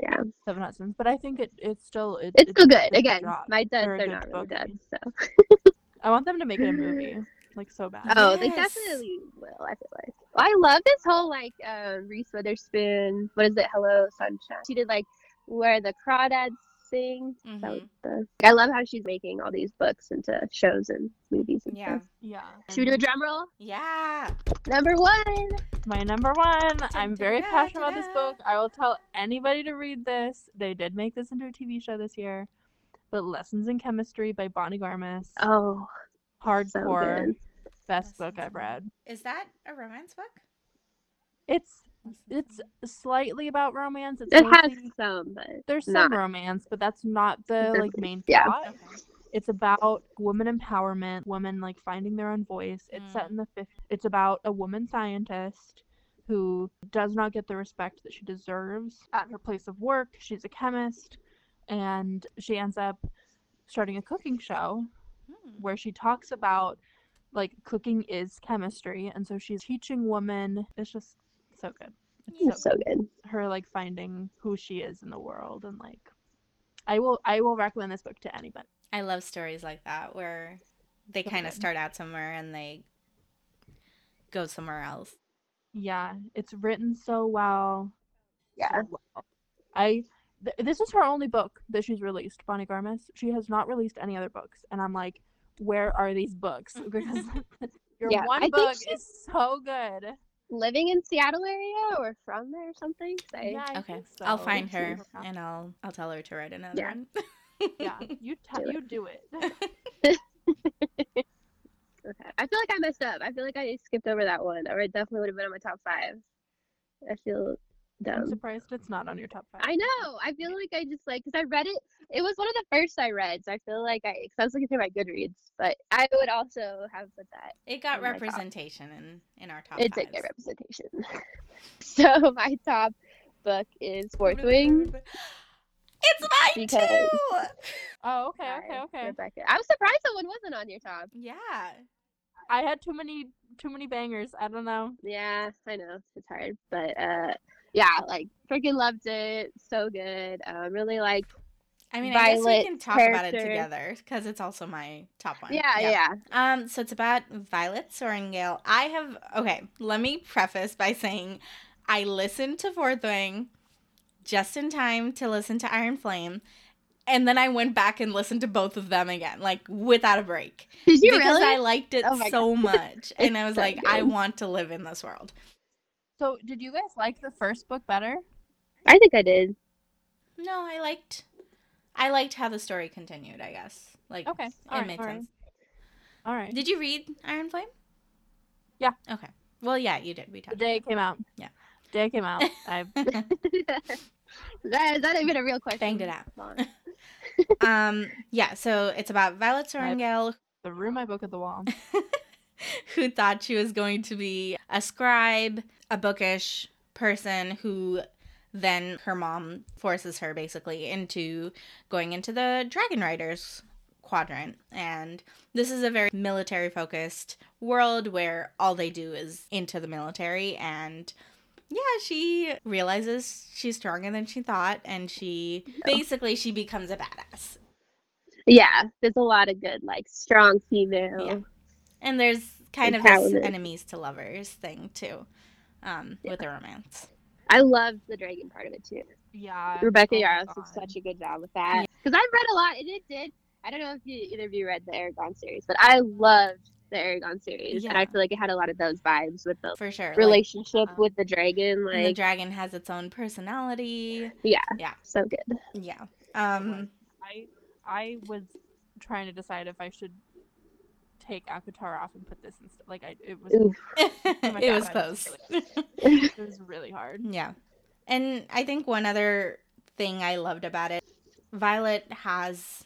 Yeah, Seven Husbands, but I think it it's still it, it's it still good. Again, job. my duds They're a are good not really book. duds. So. I want them to make it a movie, like so bad. Oh, they definitely will. I feel like. Well, I love this whole like um, Reese Witherspoon. What is it? Hello Sunshine. She did like where the crawdads sing. That was Mhm. the. I love how she's making all these books into shows and movies and Yeah. stuff. Yeah. Should we do a drum roll? Yeah. Number one. My number one. I'm very Da-da-da-da-da. passionate about this book. I will tell anybody to read this. They did make this into a TV show this year. But Lessons in Chemistry by Bonnie Garmus. Oh, so Hardcore. good. best Lessons book I've read. Is that a romance book? It's it's slightly about romance. It's It has some, but there's some not- romance, but that's not the like main Yeah. plot. Okay. It's about woman empowerment, women like finding their own voice. It's set Mm. in the 50s. It's about a woman scientist who does not get the respect that she deserves at her place of work. She's a chemist and she ends up starting a cooking show Hmm. where she talks about like cooking is chemistry and so she's teaching women. It's just so good. It's it's so good. her like finding who she is in the world and like I will I will recommend this book to anybody. I love stories like that where they So kind of start out somewhere and they go somewhere else. Yeah, it's written so well. Yeah. so well. I th- this is her only book that she's released, Bonnie Garmus. She has not released any other books, and I'm like, where are these books? [LAUGHS] Because [LAUGHS] your Yeah, one I book is so good. Living in Seattle area or from there or something? I- Yeah, I Okay. think I'll find her and I'll I'll tell her to write another Yeah. one. Yeah, you [LAUGHS] t- Do it. you do it. Okay. I feel like I messed up. I feel like I skipped over that one, or it definitely would have been on my top five. I feel I'm surprised it's not on your top five. I know. I feel like I just like because I read it. It was one of the first I read, so I feel like I because I was looking through my Goodreads, but I would also have put that. It got representation in in our top it did get representation. [LAUGHS] so my top book is Fourth Wing. [GASPS] It's mine Because- too. Oh, okay, by okay, okay. Rebecca. I was surprised that one wasn't on your top. Yeah. I had too many too many bangers. I don't know. Yeah, I know it's hard, but uh, yeah, like freaking loved it. So good. Um, really like. I mean, I guess we can talk about it together because it's also my top one. Yeah, yeah. Um, so it's about Violet Sorrengail. I have okay. Let me preface by saying I listened to Fourth Wing just in time to listen to Iron Flame, and then I went back and listened to both of them again, like without a break, Did you because really? I liked it Oh so [LAUGHS] much, and I was so like, I want to live in this world. So, did you guys like the first book better? I think I did. No, I liked, I liked how the story continued. I guess like Okay, it alright, made alright. sense. All right. Did you read Iron Flame? Yeah. Okay. Well, yeah, you did. We The talked. day it came out. Yeah. Day it came out. [LAUGHS] I [LAUGHS] that is that even a real question? Banged it out. Vaughn? um yeah so it's about violet sorrengail threw my book at the wall. [LAUGHS] who thought she was going to be a scribe a bookish person who then her mom forces her basically into going into the dragon riders quadrant. And this is a very military focused world where all they do is into the military. And yeah she realizes she's stronger than she thought. And she basically she becomes a badass. Yeah, there's a lot of good, like strong female. Yeah. And there's kind of this enemies to lovers thing too, um, with the romance. I loved the dragon part of it too. Yeah. Rebecca oh Yarros did such a good job with that. Because I've read a lot, and it did. I don't know if you, either of you read the Eragon series, but I loved the Eragon series, and I feel like it had a lot of those vibes with the For sure. Like, relationship uh, with the dragon. and the dragon has its own personality. yeah, Yeah. so good. Yeah. Um I I was trying to decide if I should take ACOTAR off and put this instead. Like I, it was Oof. [LAUGHS] my it was close. was [LAUGHS] it was really hard. yeah. And I think one other thing I loved about it, Violet has.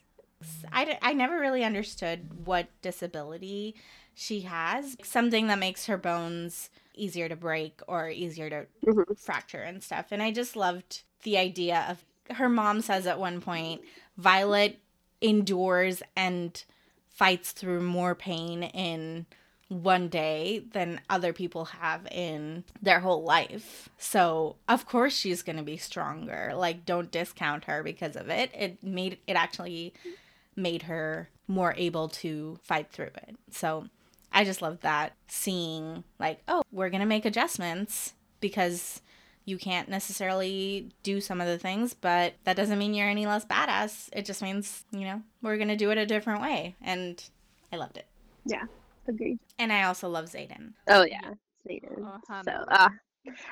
I, I never really understood what disability she has. Something that makes her bones easier to break or easier to Mhm. fracture and stuff. And I just loved the idea of her mom says at one point, Violet endures and fights through more pain in one day than other people have in their whole life. So, of course she's going to be stronger. Like don't discount her because of it. It made it actually made her more able to fight through it. So, I just love that seeing like, oh, we're going to make adjustments because you can't necessarily do some of the things, but that doesn't mean you're any less badass. It just means, you know, we're going to do it a different way. And I loved it. Yeah, agreed. And I also love Xaden. Oh yeah, Satan. Oh, so uh,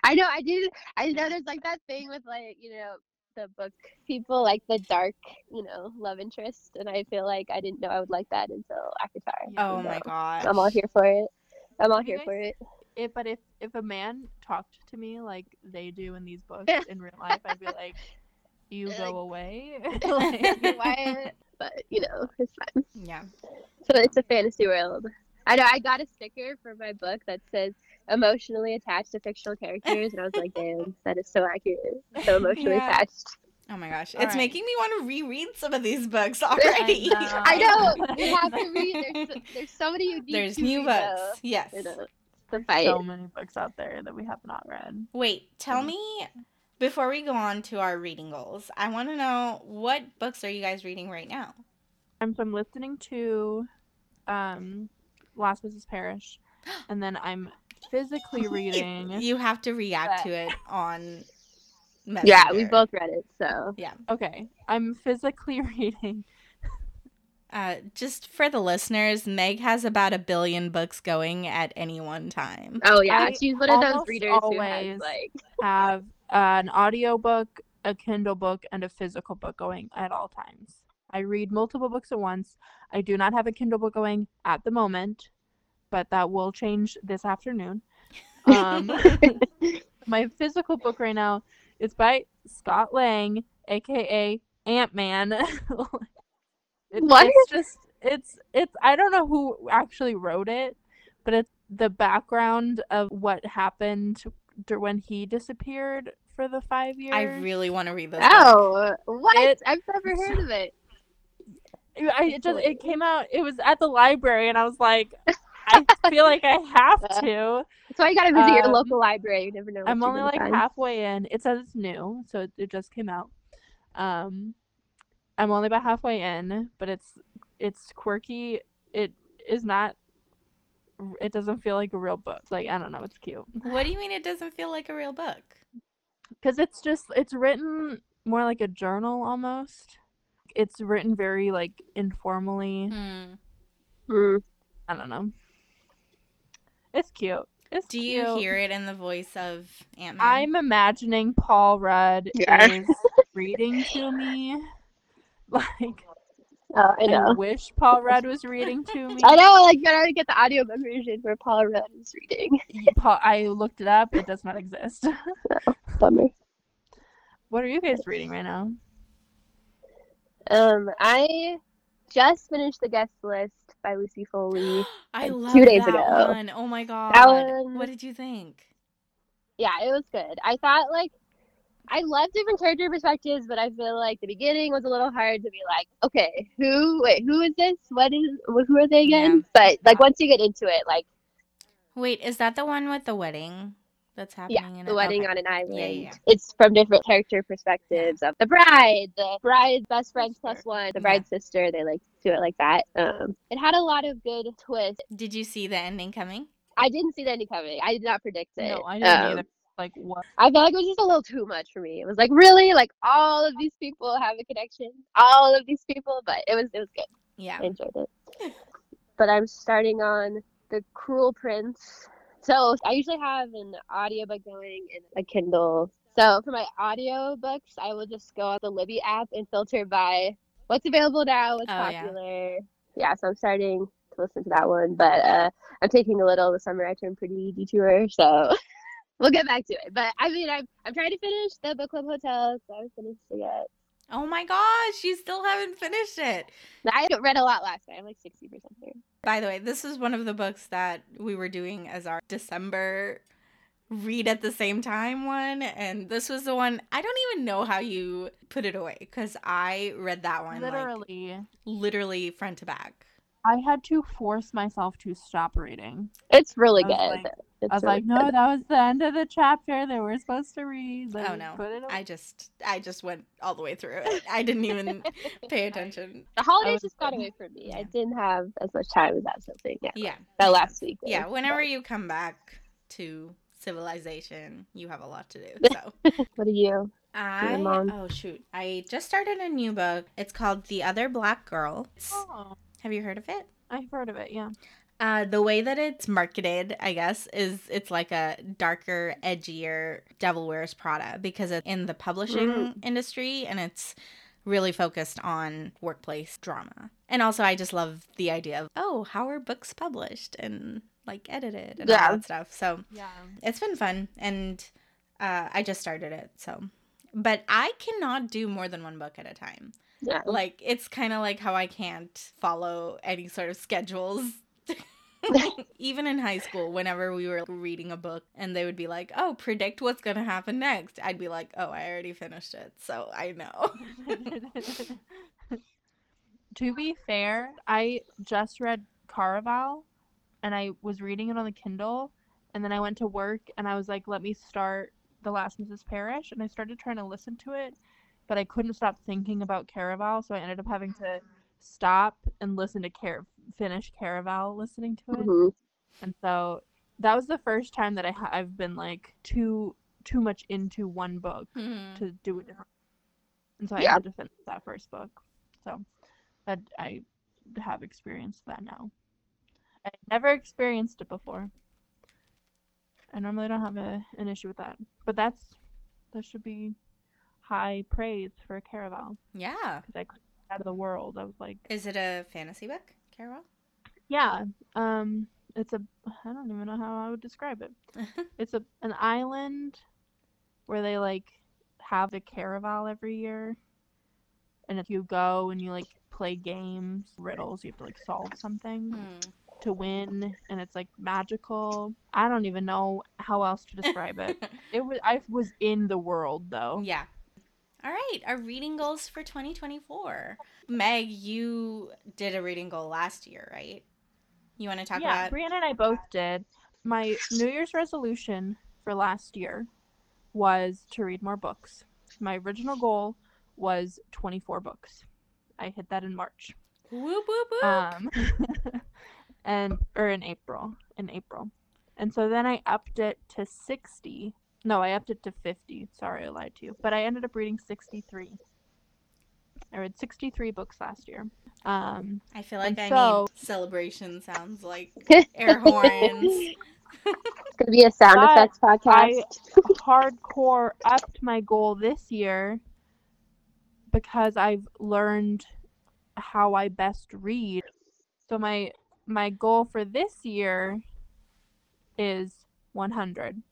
I know I did. I know there's like that thing with like you know the book people like the dark you know love interest, and I feel like I didn't know I would like that until ACOTAR. Oh So my god. I'm all here for it. I'm all You here guys- for it. It, but if if a man talked to me like they do in these books in real life, I'd be like, "You [LAUGHS] Like- go away." [LAUGHS] [LAUGHS] Like, like, why? But you know, it's fine. Yeah. So it's a fantasy world. I know I got a sticker for my book that says emotionally attached to fictional characters, and I was like, damn, that is so accurate. So emotionally Yeah. attached. Oh my gosh. All it's right. making me want to reread some of these books already. know. I know. We have to read. There's so, there's so many unique. There's new books. though. Yes. You the [LAUGHS] fight. so many books out there that we have not read. Wait, tell me before we go on to our reading goals, I want to know what books are you guys reading right now? I'm so I'm listening to um Last Mrs. Parrish, [GASPS] and then I'm physically [LAUGHS] reading. You have to react But- to it on Messenger. yeah, we both read it. So yeah. Okay, I'm physically [LAUGHS] reading. Uh, just for the listeners, Meg has about a billion books going at any one time. oh yeah, I she's one of those almost readers who always- has like [LAUGHS] Have an audiobook, a Kindle book, and a physical book going at all times. I read multiple books at once. I do not have a Kindle book going at the moment, but that will change this afternoon. [LAUGHS] Um, [LAUGHS] my physical book right now is by Scott Lang, aka Ant Man. What? It's just it's it's I don't know who actually wrote it, but it's the background of what happened when he disappeared for the five years. I really want to read this. book. oh what? It- I've never [LAUGHS] heard of it. I it just it came out. It was at the library, and I was like, I [LAUGHS] feel like I have to. That's why you gotta visit your Um, local library. You never know. I'm only like find. halfway in. It says it's new, so it, it just came out. Um, I'm only about halfway in, but it's it's quirky. It is not. It doesn't feel like a real book. Like I don't know. It's cute What do you mean it doesn't feel like a real book? because it's just it's written more like a journal almost. It's written very like informally. Hmm. Hmm. I don't know. It's cute. It's Do you cute. hear it in the voice of Ant Man? I'm imagining Paul Rudd Yeah. is reading to me. [LAUGHS] [LAUGHS] Like Oh, I I wish Paul Rudd was reading to me. I know. Like, you gotta get the audio version where Paul Rudd is reading. Paul, I looked it up. It does not exist. [LAUGHS] Bummer. what are you guys reading right now? Um, I just finished the guest list by Lucy Foley. [GASPS] I love two days that ago. one. Oh my god. one- What did you think? Yeah, it was good. I thought like I love different character perspectives, but I feel like the beginning was a little hard to be like, okay, who wait, who is this? What is who are they again? But like once you get into it, like Wait, is that the one with the wedding that's happening yeah, in the it? wedding Okay. on an island. Yeah, yeah, yeah. It's from different character perspectives of the bride, the bride's best friend one, the Yeah. bride's sister. They like do it like that. Um, it had a lot of good twists. Did you see the ending coming? I didn't see the ending coming. I did not predict it. No, I didn't Um, either. Like what? I felt like it was just a little too much for me. It was like really like all of these people have a connection, all of these people, but it was it was good. Yeah. I enjoyed it. But I'm starting on the Cruel Prince. So I usually have an audiobook going and a Kindle. So for my audiobooks, I will just go on the Libby app and filter by what's available now, what's Oh, yeah. popular. Yeah. so I'm starting to listen to that one. But uh, I'm taking a little the summer I turned pretty detour, so [LAUGHS] we'll get back to it. But I mean, I'm I'm trying to finish the book club hotel, so I haven't finished it yet. Oh my gosh, you still haven't finished it. I read a lot last night. I'm like sixty percent through. By the way, this is one of the books that we were doing as our December read at the same time one and this was the one I don't even know how you put it away cuz I read that one like, Literally. literally front to back. I had to force myself to stop reading. It's really good. like- It's I was really like, no, good. that was the end of the chapter that we're supposed to read. Let Oh, no. put it. I just I just went all the way through it. I didn't even [LAUGHS] pay attention. The holidays just got away from me. Yeah. I didn't have as much time as that something. Yeah, Yeah. that last week. was- Yeah, whenever you come back to civilization, you have a lot to do. [LAUGHS] So What are you? I oh shoot, I just started a new book. It's called The Other Black Girl. Oh, have you heard of it? I've heard of it. Yeah. Uh, the way that it's marketed, I guess, is it's like a darker, edgier Devil Wears Prada because it's in the publishing Mm. industry and it's really focused on workplace drama. And also, I just love the idea of, oh, how are books published and like edited and Yeah. all that stuff. So Yeah. it's been fun and uh, I just started it. So, but I cannot do more than one book at a time Yeah. like it's kind of like how I can't follow any sort of schedules. [LAUGHS] Even in high school, whenever we were reading a book and they would be like, "Oh, predict what's going to happen next," I'd be like, "Oh, I already finished it, so I know." [LAUGHS] to be fair, I just read Caraval and I was reading it on the Kindle and then I went to work and I was like, let me start The Last Mrs. Parrish and I started trying to listen to it, but I couldn't stop thinking about Caraval, so I ended up having to stop and listen to Car- finish Caraval listening to it. Mhm. And so that was the first time that I ha- I've been like too too much into one book Hmm. to do it. And so I Yeah. had to finish that first book. So that I have experienced that now. I never experienced it before. I normally don't have a, an issue with that. But that's that should be high praise for Caraval Yeah. because I out of the world. I was like, Is it a fantasy book, Carol? yeah, um, it's a I don't even know how I would describe it. [LAUGHS] It's a an island where they like have the caraval every year, and if you go and you like play games, riddles, you have to like solve something Hmm. to win, and it's like magical. I don't even know how else to describe it. [LAUGHS] It was I was in the world though. Yeah. All right, our reading goals for 2024. Meg, you did a reading goal last year, right? You want to talk yeah, about Yeah, Brianna and I both did. My New Year's resolution for last year was to read more books. My original goal was 24 books. I hit that in March. whoop whoop whoop? Um, [LAUGHS] and or in April, in April, and so then I upped it to 60. No, I upped it to 50. Sorry, I lied to you. But I ended up reading 63. I read 63 books last year. Um, I feel like I so- need celebration sounds like [LAUGHS] air horns. It's gonna be a sound But effects podcast. hardcore upped my goal this year because I've learned how I best read. So my my goal for this year is 100.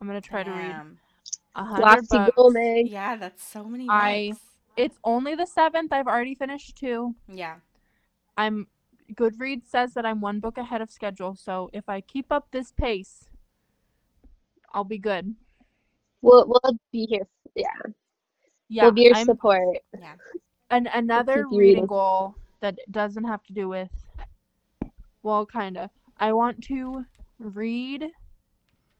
I'm gonna try to read Damn. 100 Lofty books. goal, Meg. Yeah, that's so many I- books. It's only the seventh. I've already finished two. Yeah. I'm Goodreads says that I'm one book ahead of schedule. So if I keep up this pace, I'll be good. We'll we'll be here. Yeah, Yeah, we'll be your I'm support. An another keep you reading reading. goal that doesn't have to do with well kind of I want to read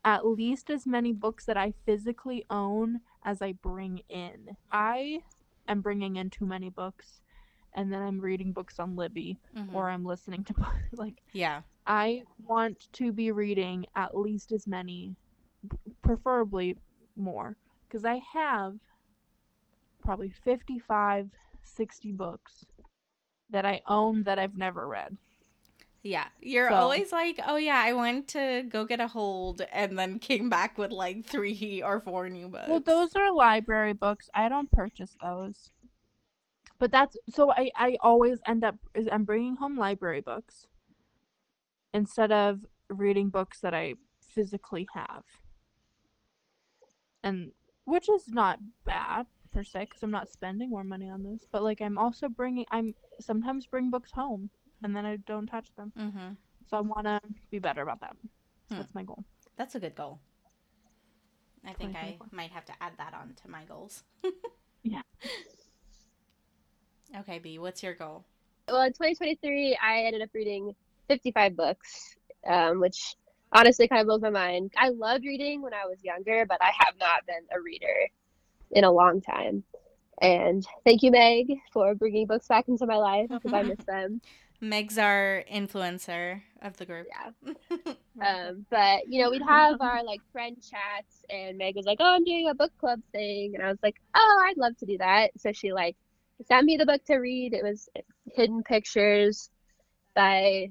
at least as many books that I physically own as I bring in. I am bringing in too many books and then I'm reading books on Libby Mhm. or I'm listening to [LAUGHS] like yeah. I want to be reading at least as many preferably more because I have probably 55 60 books that I own that I've never read. Yeah. You're So- always like, oh, yeah, I went to go get a hold and then came back with like three or four new books. Well, those are library books. I don't purchase those. But that's so I I always end up is I'm bringing home library books instead of reading books that I physically have. And which is not bad per se because I'm not spending more money on this, but like I'm also bringing I'm sometimes bring books home and then I don't touch them. Mm-hmm. So I want to be better about that. So Hmm. That's my goal. That's a good goal. I think I might have to add that on to my goals. [LAUGHS] Yeah. Okay, B, what's your goal? Well, in 2023, I ended up reading 55 books, um, which honestly kind of blows my mind. I loved reading when I was younger, but I have not been a reader in a long time. And thank you, Meg, for bringing books back into my life because I miss [LAUGHS] them. Meg's our influencer of the group. Yeah. [LAUGHS] Um, but you know, we'd have our like friend chats, and Meg was like, "Oh, I'm doing a book club thing," and I was like, "Oh, I'd love to do that." So she like sent me the book to read. It was Hidden Pictures by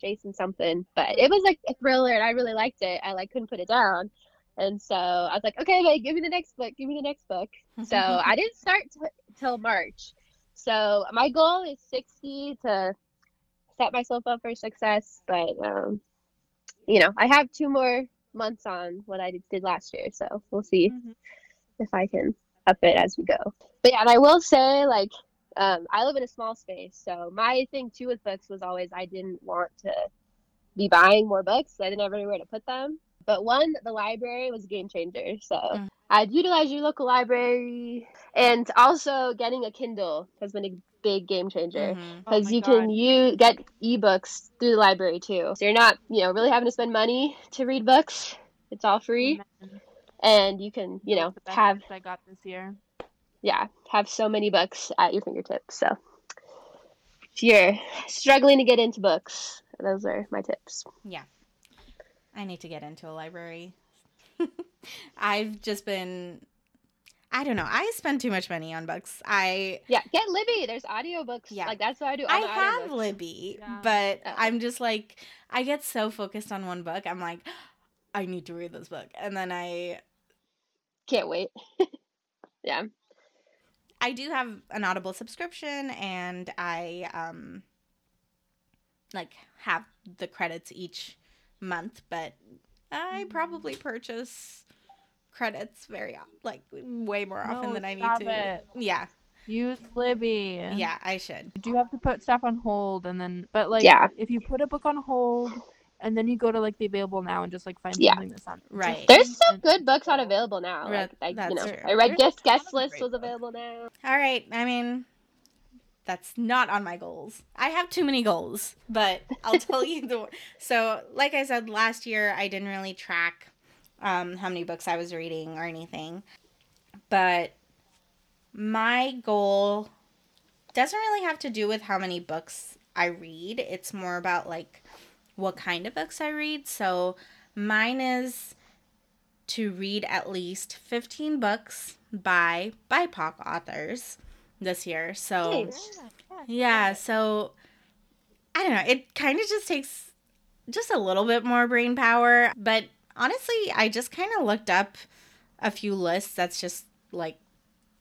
Jason something, but it was like a thriller, and I really liked it. I like couldn't put it down, and so I was like, "Okay, Meg, give me the next book. Give me the next book." So [LAUGHS] I didn't start t- till March. So my goal is 60 to set myself up for success, but um, you know, I have two more months on what I did last year, so we'll see Mhm. if I can up it as we go. But yeah, and I will say, like, um, I live in a small space, so my thing too with books was always I didn't want to be buying more books. I didn't have anywhere to put them. But one, the library was a game changer. So Mm. I'd utilize your local library, and also getting a Kindle has been a big game changer Mhm. Oh because you God. can you get ebooks through the library too. So you're not, you know, really having to spend money to read books. It's all free, Amen. and you can, you know, The have books I got this year. yeah, have so many books at your fingertips. So if you're struggling to get into books, those are my tips. Yeah, I need to get into a library. [LAUGHS] I've just been I don't know. I spend too much money on books. I Yeah, get Libby. There's audiobooks. Yeah. Like that's what I do. all I have audiobooks. Libby, Yeah. but Oh. I'm just like I get so focused on one book. I'm like I need to read this book. And then I Can't wait. [LAUGHS] yeah. I do have an Audible subscription and I um like have the credits each month, but I probably purchase credits very o- like way more often No, than I need to. it. Yeah. Use Libby. Yeah, I should. You do have to put stuff on hold and then but like Yeah. if you put a book on hold and then you go to like the available now and just like find Yeah. something that's on Right. There's some and- good books on available now. Re- Like, I, that's you know, true. I read There's guest guest list great was books. available now. All right. I mean, that's not on my goals. I have too many goals, but I'll tell you the. [LAUGHS] So, like I said last year, I didn't really track um, how many books I was reading or anything, but my goal doesn't really have to do with how many books I read. It's more about like what kind of books I read. So, mine is to read at least 15 books by BIPOC authors this year. So, yeah, so I don't know. It kind of just takes just a little bit more brain power. But honestly, I just kind of looked up a few lists that's just like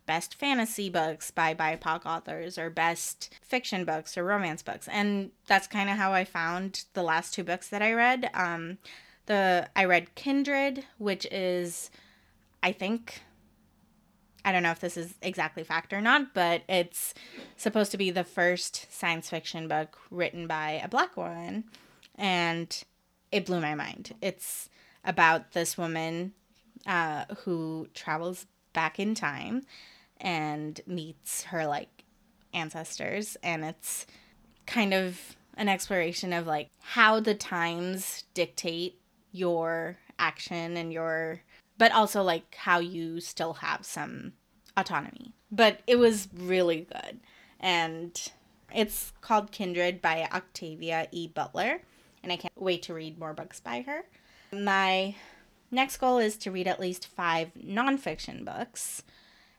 best fantasy books by BIPOC authors or best fiction books or romance books. And that's kind of how I found the last two books that I read. Um, the I read Kindred, which is, I think, I don't know if this is exactly fact or not, but it's supposed to be the first science fiction book written by a black woman. And it blew my mind. It's about this woman uh, who travels back in time and meets her like ancestors. And it's kind of an exploration of like how the times dictate your action and your but also like how you still have some autonomy. But it was really good. And it's called Kindred by Octavia E. Butler. And I can't wait to read more books by her. My next goal is to read at least five nonfiction books.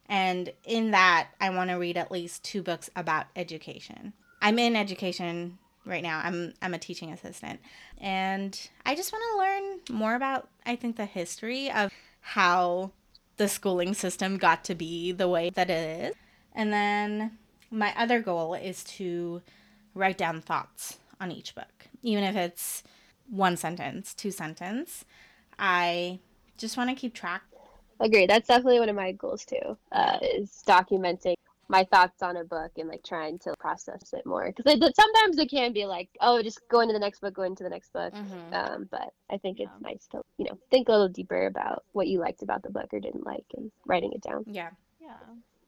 And in that, I want to read at least two books about education. I'm in education right now. I'm I'm a teaching assistant. And I just want to learn more about I think the history of how the schooling system got to be the way that it is. And then my other goal is to write down thoughts on each book, even if it's one sentence, two sentence. I just want to keep track. Agree. That's definitely one of my goals too. Uh, is documenting my thoughts on a book and like trying to process it more because sometimes it can be like oh just go into the next book go into the next book Mhm. um, but i think it's nice to you know think a little deeper about what you liked about the book or didn't like and writing it down Yeah. Yeah.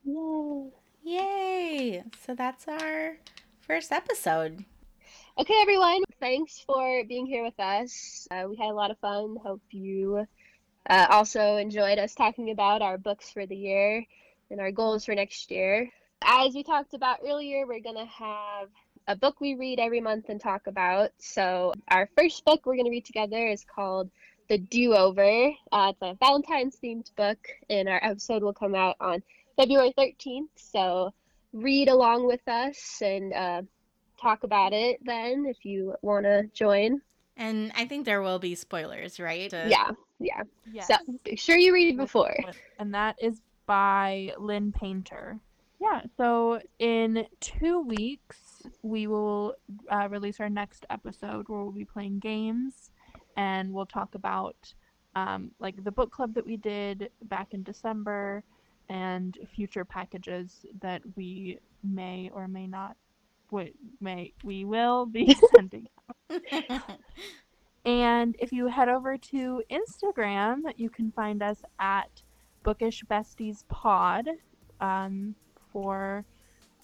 Yay. Yay! So that's our first episode. Okay everyone. Thanks for being here with us. Uh, we had a lot of fun. Hope you uh, also enjoyed us talking about our books for the year and our goals for next year. As we talked about earlier we're going to have a book we read every month and talk about. So our first book we're going to read together is called the do-over. Uh, it's a valentine's themed book and our episode will come out on february 13th so read along with us and uh, talk about it then if you want to join. And I think there will be spoilers, right? Uh, Yeah, yeah. Yes. So make sure you read it before. and that is by Lynn Painter. Yeah, so in two weeks, we will uh, release our next episode where we'll be playing games and we'll talk about um, like the book club that we did back in December and future packages that we may or may not we may we will be [LAUGHS] sending out. [LAUGHS] and if you head over to Instagram, you can find us at Bookish Besties Pod um, for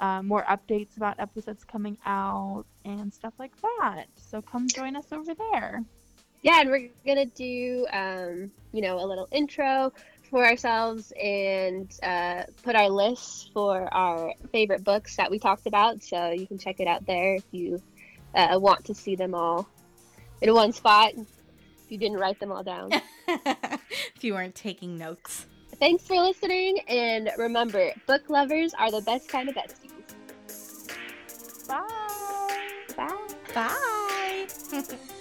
uh, more updates about episodes coming out and stuff like that. So come join us over there. Yeah, and we're gonna do um, you know, a little intro for ourselves and uh, put our lists for our favorite books that we talked about. So you can check it out there if you uh, want to see them all in one spot. If you didn't write them all down. [LAUGHS] if you weren't taking notes. Thanks for listening, and remember, book lovers are the best kind of besties. Bye. Bye. Bye. [LAUGHS]